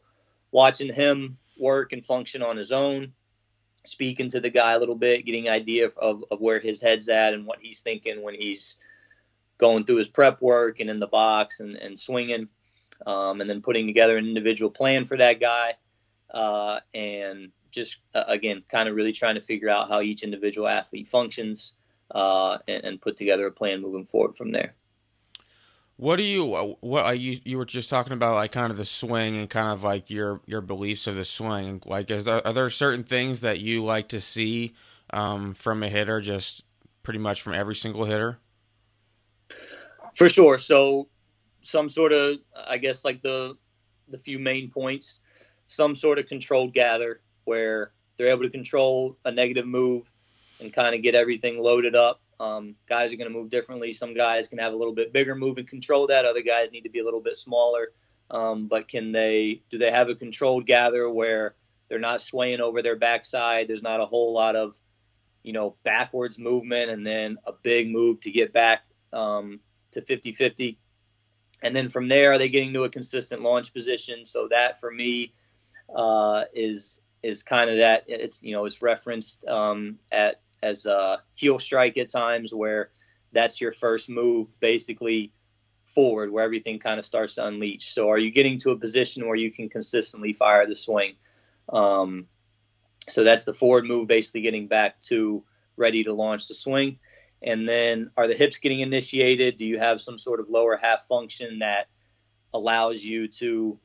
watching him work and function on his own, speaking to the guy a little bit, getting idea of, of where his head's at and what he's thinking when he's going through his prep work and in the box and, and swinging, um, and then putting together an individual plan for that guy. Uh, and just uh, again, kind of really trying to figure out how each individual athlete functions uh, and, and, put together a plan moving forward from there. What do you uh, what are you you were just talking about like kind of the swing and kind of like your your beliefs of the swing like is there, are there certain things that you like to see um, from a hitter just pretty much from every single hitter for sure so some sort of I guess like the the few main points some sort of controlled gather where they're able to control a negative move and kind of get everything loaded up. Um, guys are going to move differently. Some guys can have a little bit bigger move and control that. Other guys need to be a little bit smaller. Um, but can they? Do they have a controlled gather where they're not swaying over their backside? There's not a whole lot of, you know, backwards movement and then a big move to get back um, to 50-50. And then from there, are they getting to a consistent launch position? So that for me uh, is is kind of that. It's you know it's referenced um, at as a heel strike at times where that's your first move basically forward where everything kind of starts to unleash. So are you getting to a position where you can consistently fire the swing? Um, so that's the forward move, basically getting back to ready to launch the swing. And then are the hips getting initiated? Do you have some sort of lower half function that allows you to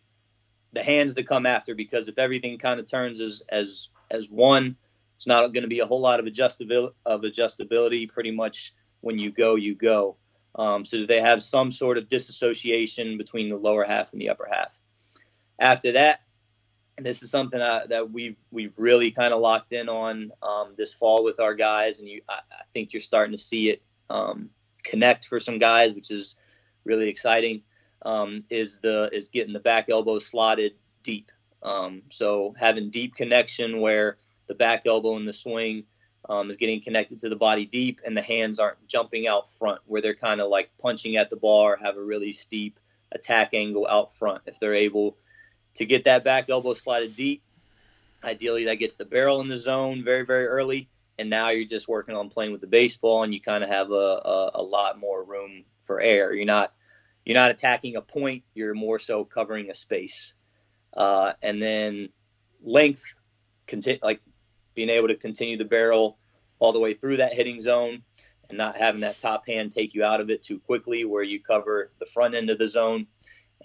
the hands to come after? Because if everything kind of turns as as as one, it's not going to be a whole lot of adjustability of adjustability. Pretty much when you go, you go. Um, so they have some sort of disassociation between the lower half and the upper half. After that, this is something that we've we've really kind of locked in on um, this fall with our guys, and you I, I think you're starting to see it um, connect for some guys, which is really exciting. Um, is the is getting the back elbow slotted deep. Um, so having deep connection where the back elbow in the swing um, is getting connected to the body deep, and the hands aren't jumping out front where they're kind of like punching at the bar, have a really steep attack angle out front. If they're able to get that back elbow slided deep. Ideally, that gets the barrel in the zone very, very early. And now you're just working on playing with the baseball, and you kind of have a, a, a lot more room for air. You're not you're not attacking a point. You're more so covering a space. Uh, and then length, conti- like being able to continue the barrel all the way through that hitting zone and not having that top hand take you out of it too quickly where you cover the front end of the zone.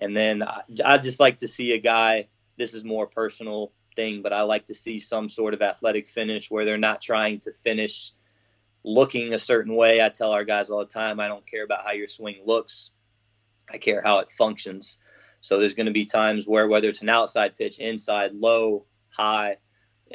And then I, I just like to see a guy. This is more personal thing, but I like to see some sort of athletic finish where they're not trying to finish looking a certain way. I tell our guys all the time, I don't care about how your swing looks. I care how it functions. So there's going to be times where whether it's an outside pitch, inside, low, high,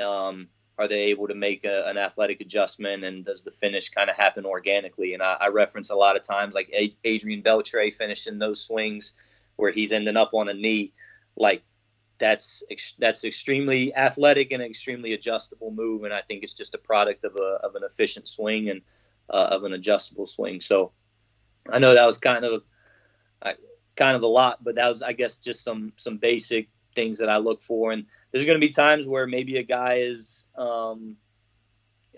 um, are they able to make a, an athletic adjustment and does the finish kind of happen organically? And I, I reference a lot of times like Adrian Beltre finishing those swings where he's ending up on a knee, like that's that's extremely athletic and extremely adjustable move, and I think it's just a product of a of an efficient swing and uh, of an adjustable swing. So I know that was kind of uh, kind of a lot, but that was I guess just some some basic things that I look for. And there's going to be times where maybe a guy is um,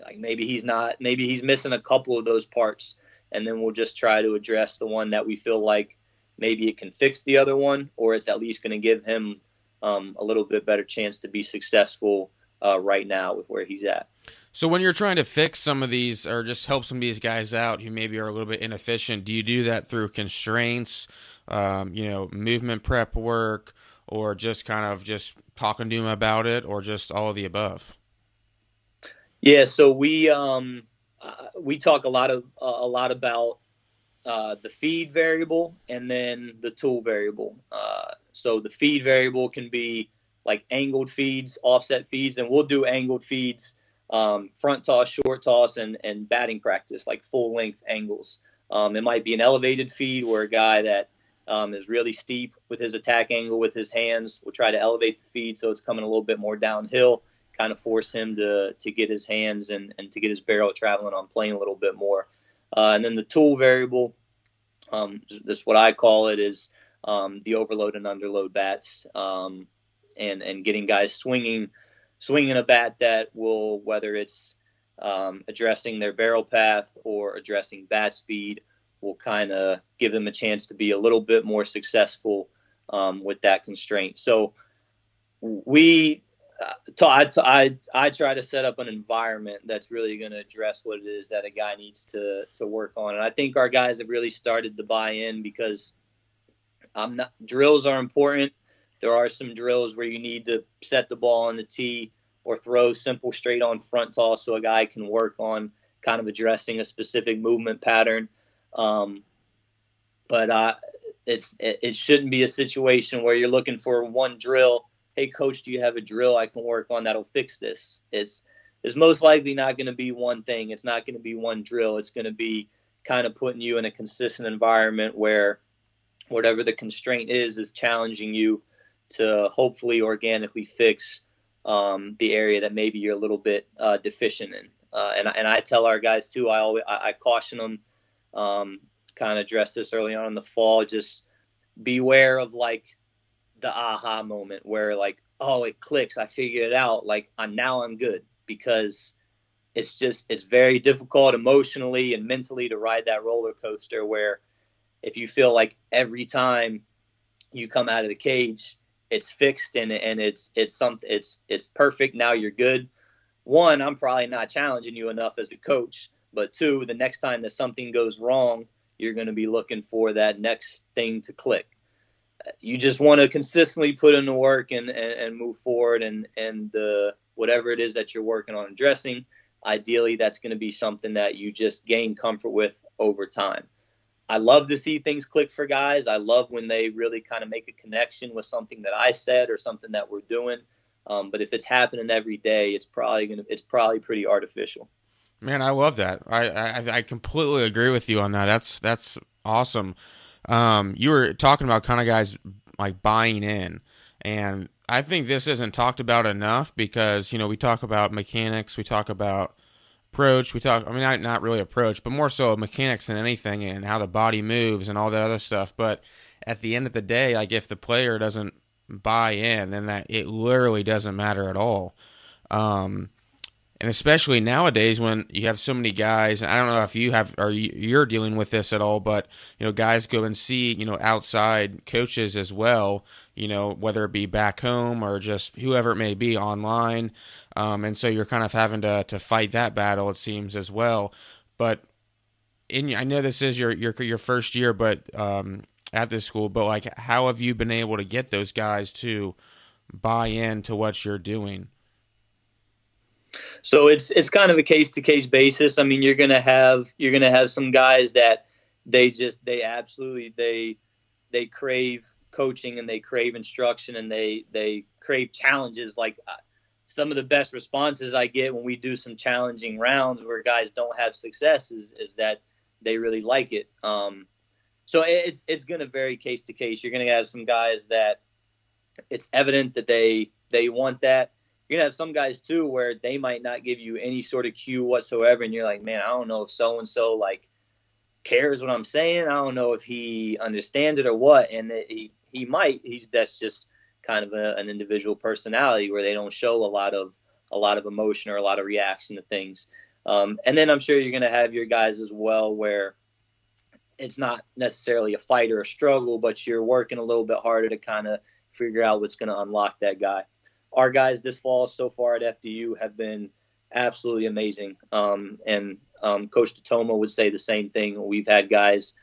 like maybe he's not maybe he's missing a couple of those parts, and then we'll just try to address the one that we feel like maybe it can fix the other one, or it's at least going to give him um, a little bit better chance to be successful uh, right now with where he's at. So when you're trying to fix some of these or just help some of these guys out who maybe are a little bit inefficient, do you do that through constraints, um, you know, movement prep work, or just kind of just talking to them about it, or just all of the above? Yeah, so we um, uh, we talk a lot of uh, a lot about uh, the feed variable and then the tool variable. Uh, so the feed variable can be like angled feeds, offset feeds, and we'll do angled feeds, um, front toss, short toss, and, and batting practice, like full length angles. Um, it might be an elevated feed where a guy that um, is really steep with his attack angle with his hands will try to elevate the feed so it's coming a little bit more downhill, kind of force him to, to get his hands and, and to get his barrel traveling on plane a little bit more. Uh, and then the tool variable, um, this what I call it is um, the overload and underload bats, um, and and getting guys swinging swinging a bat that will whether it's um, addressing their barrel path or addressing bat speed will kind of give them a chance to be a little bit more successful um, with that constraint. So we I, I, I try to set up an environment that's really going to address what it is that a guy needs to, to work on. And I think our guys have really started to buy in because I'm not, drills are important. There are some drills where you need to set the ball on the tee or throw simple straight on front toss so a guy can work on kind of addressing a specific movement pattern. Um, but uh, it's it, it shouldn't be a situation where you're looking for one drill hey coach do you have a drill i can work on that'll fix this? It's it's most likely not going to be one thing. It's not going to be one drill. It's going to be kind of putting you in a consistent environment where whatever the constraint is is challenging you to hopefully organically fix um, the area that maybe you're a little bit uh, deficient in. Uh, and, and I tell our guys too I always I, I caution them um, kind of address this early on in the fall. Just beware of like the aha moment where like oh, it clicks. I figured it out. Like I, now I'm good because it's just it's very difficult emotionally and mentally to ride that roller coaster where if you feel like every time you come out of the cage it's fixed and and it's it's something it's it's perfect now you're good one i'm probably not challenging you enough as a coach but two the next time that something goes wrong you're going to be looking for that next thing to click you just want to consistently put in the work and, and, and move forward and and the whatever it is that you're working on addressing ideally that's going to be something that you just gain comfort with over time. I love to see things click for guys. I love when they really kind of make a connection with something that i said or something that we're doing. Um, but if it's happening every day it's probably going to it's probably pretty artificial. Man i love that. I, I i completely agree with you on that. That's that's awesome um you were talking about kind of guys like buying in and I think this isn't talked about enough because, you know, we talk about mechanics, we talk about approach, we talk, I mean, not, not really approach, but more so mechanics than anything and how the body moves and all that other stuff. But at the end of the day, like if the player doesn't buy in, then that it literally doesn't matter at all. Um, and especially nowadays when you have so many guys i don't know if you have or you're dealing with this at all but you know guys go and see you know outside coaches as well you know whether it be back home or just whoever it may be online. Um, and so you're kind of having to to fight that battle it seems as well. But in i know this is your your your first year but um, at this school but like how have you been able to get those guys to buy into what you're doing so it's it's kind of a case to case basis. I mean, you're gonna have you're gonna have some guys that they just they absolutely they they crave coaching and they crave instruction and they they crave challenges. Like uh, some of the best responses I get when we do some challenging rounds where guys don't have success is is that they really like it. Um, so it's it's to vary case to case. You're to have some guys that it's evident that they they want that you're gonna have some guys too where they might not give you any sort of cue whatsoever, and you're like, man, I don't know if so and so like cares what I'm saying. I don't know if he understands it or what, and he he might. He's that's just kind of a, an individual personality where they don't show a lot of a lot of emotion or a lot of reaction to things. Um, and then I'm sure you're gonna have your guys as well where it's not necessarily a fight or a struggle, but you're working a little bit harder to kind of figure out what's going to unlock that guy our guys this fall so far at FDU have been absolutely amazing. Um, and um, Coach DiToma would say the same thing. We've had guys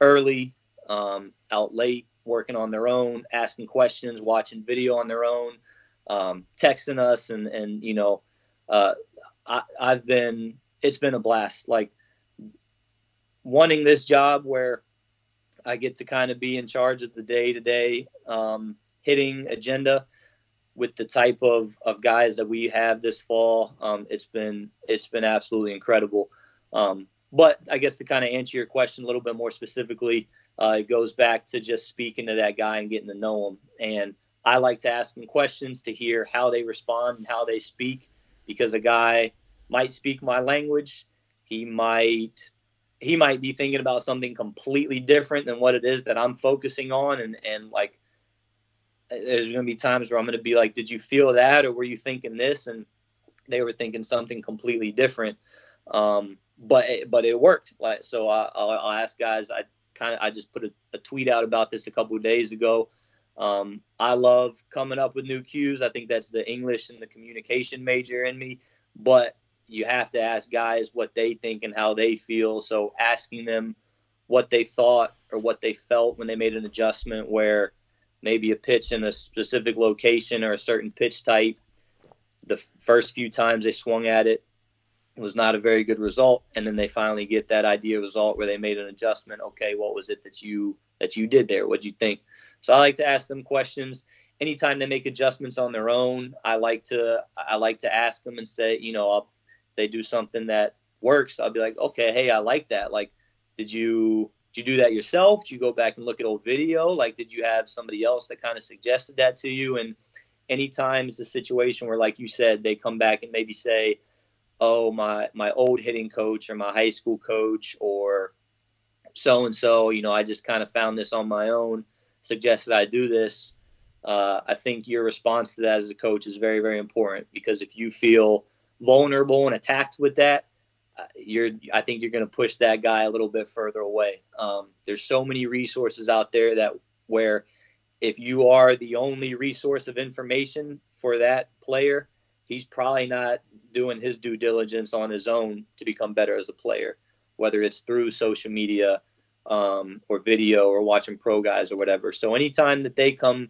early, um, out late, working on their own, asking questions, watching video on their own, um, texting us, and and you know, uh, I, I've been it's been a blast. Like wanting this job where I get to kind of be in charge of the day to day hitting agenda with the type of, of guys that we have this fall, um, it's been it's been absolutely incredible. Um, but I guess to kind of answer your question a little bit more specifically, uh, it goes back to just speaking to that guy and getting to know him. And I like to ask them questions to hear how they respond and how they speak, because a guy might speak my language, he might he might be thinking about something completely different than what it is that I'm focusing on, and and like there's going to be times where I'm going to be like, did you feel that or were you thinking this? And they were thinking something completely different. Um, but, it, but it worked. Like, so I, will I'll ask guys, I kind of, I just put a, a, tweet out about this a couple of days ago. Um, I love coming up with new cues. I think that's the English and the communication major in me, but you have to ask guys what they think and how they feel. So asking them what they thought or what they felt when they made an adjustment where, maybe a pitch in a specific location or a certain pitch type. The first few times they swung at it it was not a very good result, and then they finally get that idea result where they made an adjustment. Okay, what was it that you that you did there? What do you think? So I like to ask them questions. Anytime they make adjustments on their own, I like to I like to ask them and say, you know, I'll, they do something that works. I'll be like, okay, hey, I like that. Like, did you you do that yourself? Did you go back and look at old video? Like, did you have somebody else that kind of suggested that to you? And anytime it's a situation where, like you said, they come back and maybe say, "Oh, my my old hitting coach or my high school coach or so and so," you know, I just kind of found this on my own, suggested I do this. uh, I think your response to that as a coach is very, very important because if you feel vulnerable and attacked with that, you're I think you're going to push that guy a little bit further away. Um, there's so many resources out there that where if you are the only resource of information for that player, he's probably not doing his due diligence on his own to become better as a player, whether it's through social media um, or video or watching pro guys or whatever. So anytime that they come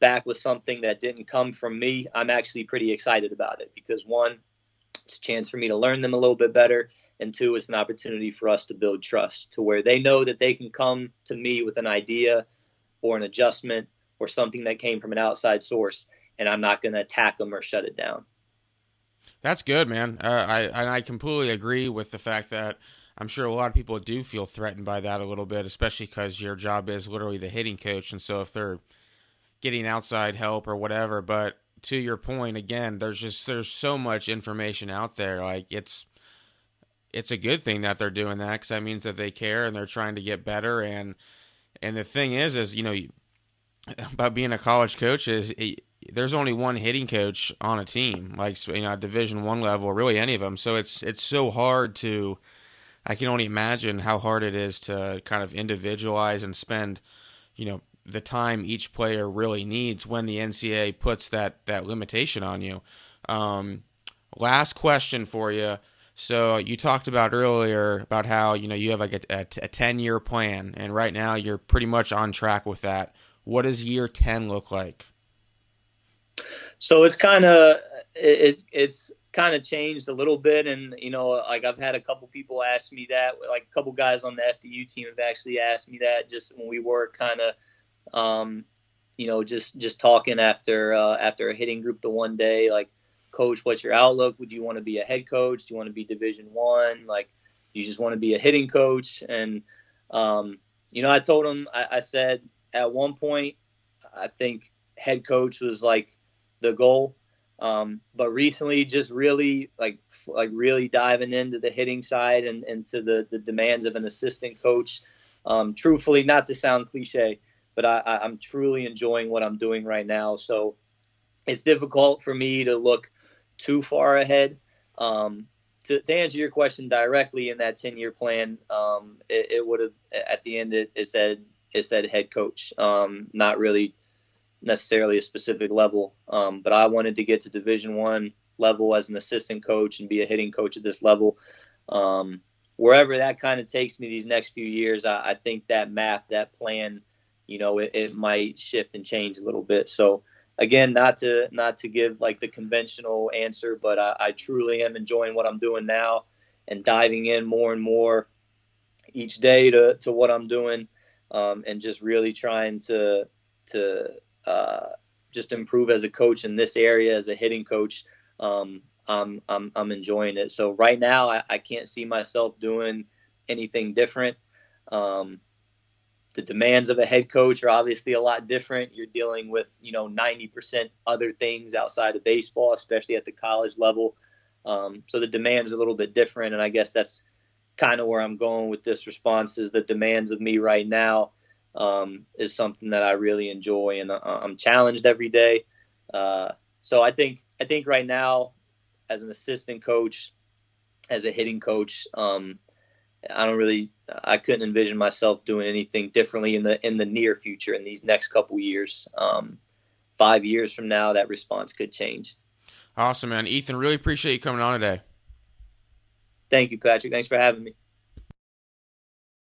back with something that didn't come from me, I'm actually pretty excited about it because one, it's a chance for me to learn them a little bit better. And two, it's an opportunity for us to build trust to where they know that they can come to me with an idea or an adjustment or something that came from an outside source, and I'm not going to attack them or shut it down. That's good, man. Uh, I and I completely agree with the fact that I'm sure a lot of people do feel threatened by that a little bit, especially because your job is literally the hitting coach, and so if they're getting outside help or whatever, but to your point again, there's just there's so much information out there. Like it's it's a good thing that they're doing that because that means that they care and they're trying to get better. And and the thing is, is you know, about being a college coach is it, there's only one hitting coach on a team, like you know, Division One level, really any of them. So it's it's so hard to. I can only imagine how hard it is to kind of individualize and spend, you know, the time each player really needs when the NCAA puts that that limitation on you. Um, last question for you. So you talked about earlier about how you know you have like a, a, a ten year plan, and right now you're pretty much on track with that. What does year ten look like? So it's kind of it, it's kind of changed a little bit, and you know, like I've had a couple people ask me that, like a couple guys on the FDU team have actually asked me that just when we were kind of um, you know, just just talking after uh, after a hitting group the one day, like, coach, what's your outlook? Would you want to be a head coach? Do you want to be Division One? Like, you just want to be a hitting coach? And um, you know, I told him, I, I said at one point, I think head coach was like the goal. Um, but recently, just really like like really diving into the hitting side and into the the demands of an assistant coach. Um, truthfully, not to sound cliche, but I, am truly enjoying what I'm doing right now. So it's difficult for me to look too far ahead. Um, to, to, answer your question directly, in that 10 year plan, um, it, it would have at the end it, it, said it said head coach, um, not really necessarily a specific level. Um, but I wanted to get to Division One level as an assistant coach and be a hitting coach at this level um, wherever that kind of takes me these next few years, I, I, think that map, that plan you know, it, it might shift and change a little bit. So again, not to not to give like the conventional answer, but I, I truly am enjoying what I'm doing now and diving in more and more each day to, to what I'm doing um, and just really trying to to uh, just improve as a coach in this area as a hitting coach. Um, I'm, I'm, I'm enjoying it. So right now I, I can't see myself doing anything different. Um, the demands of a head coach are obviously a lot different. You're dealing with, you know, 90% other things outside of baseball, especially at the college level. Um, so the demands are a little bit different. And I guess that's kind of where I'm going with this response is the demands of me right now um, is something that I really enjoy and I'm challenged every day. Uh, so I think, I think right now as an assistant coach, as a hitting coach, um, I don't really I couldn't envision myself doing anything differently in the in the near future in these next couple years. Um, five years from now, that response could change. Awesome, man. Ethan, really appreciate you coming on today. Thank you, Patrick. Thanks for having me.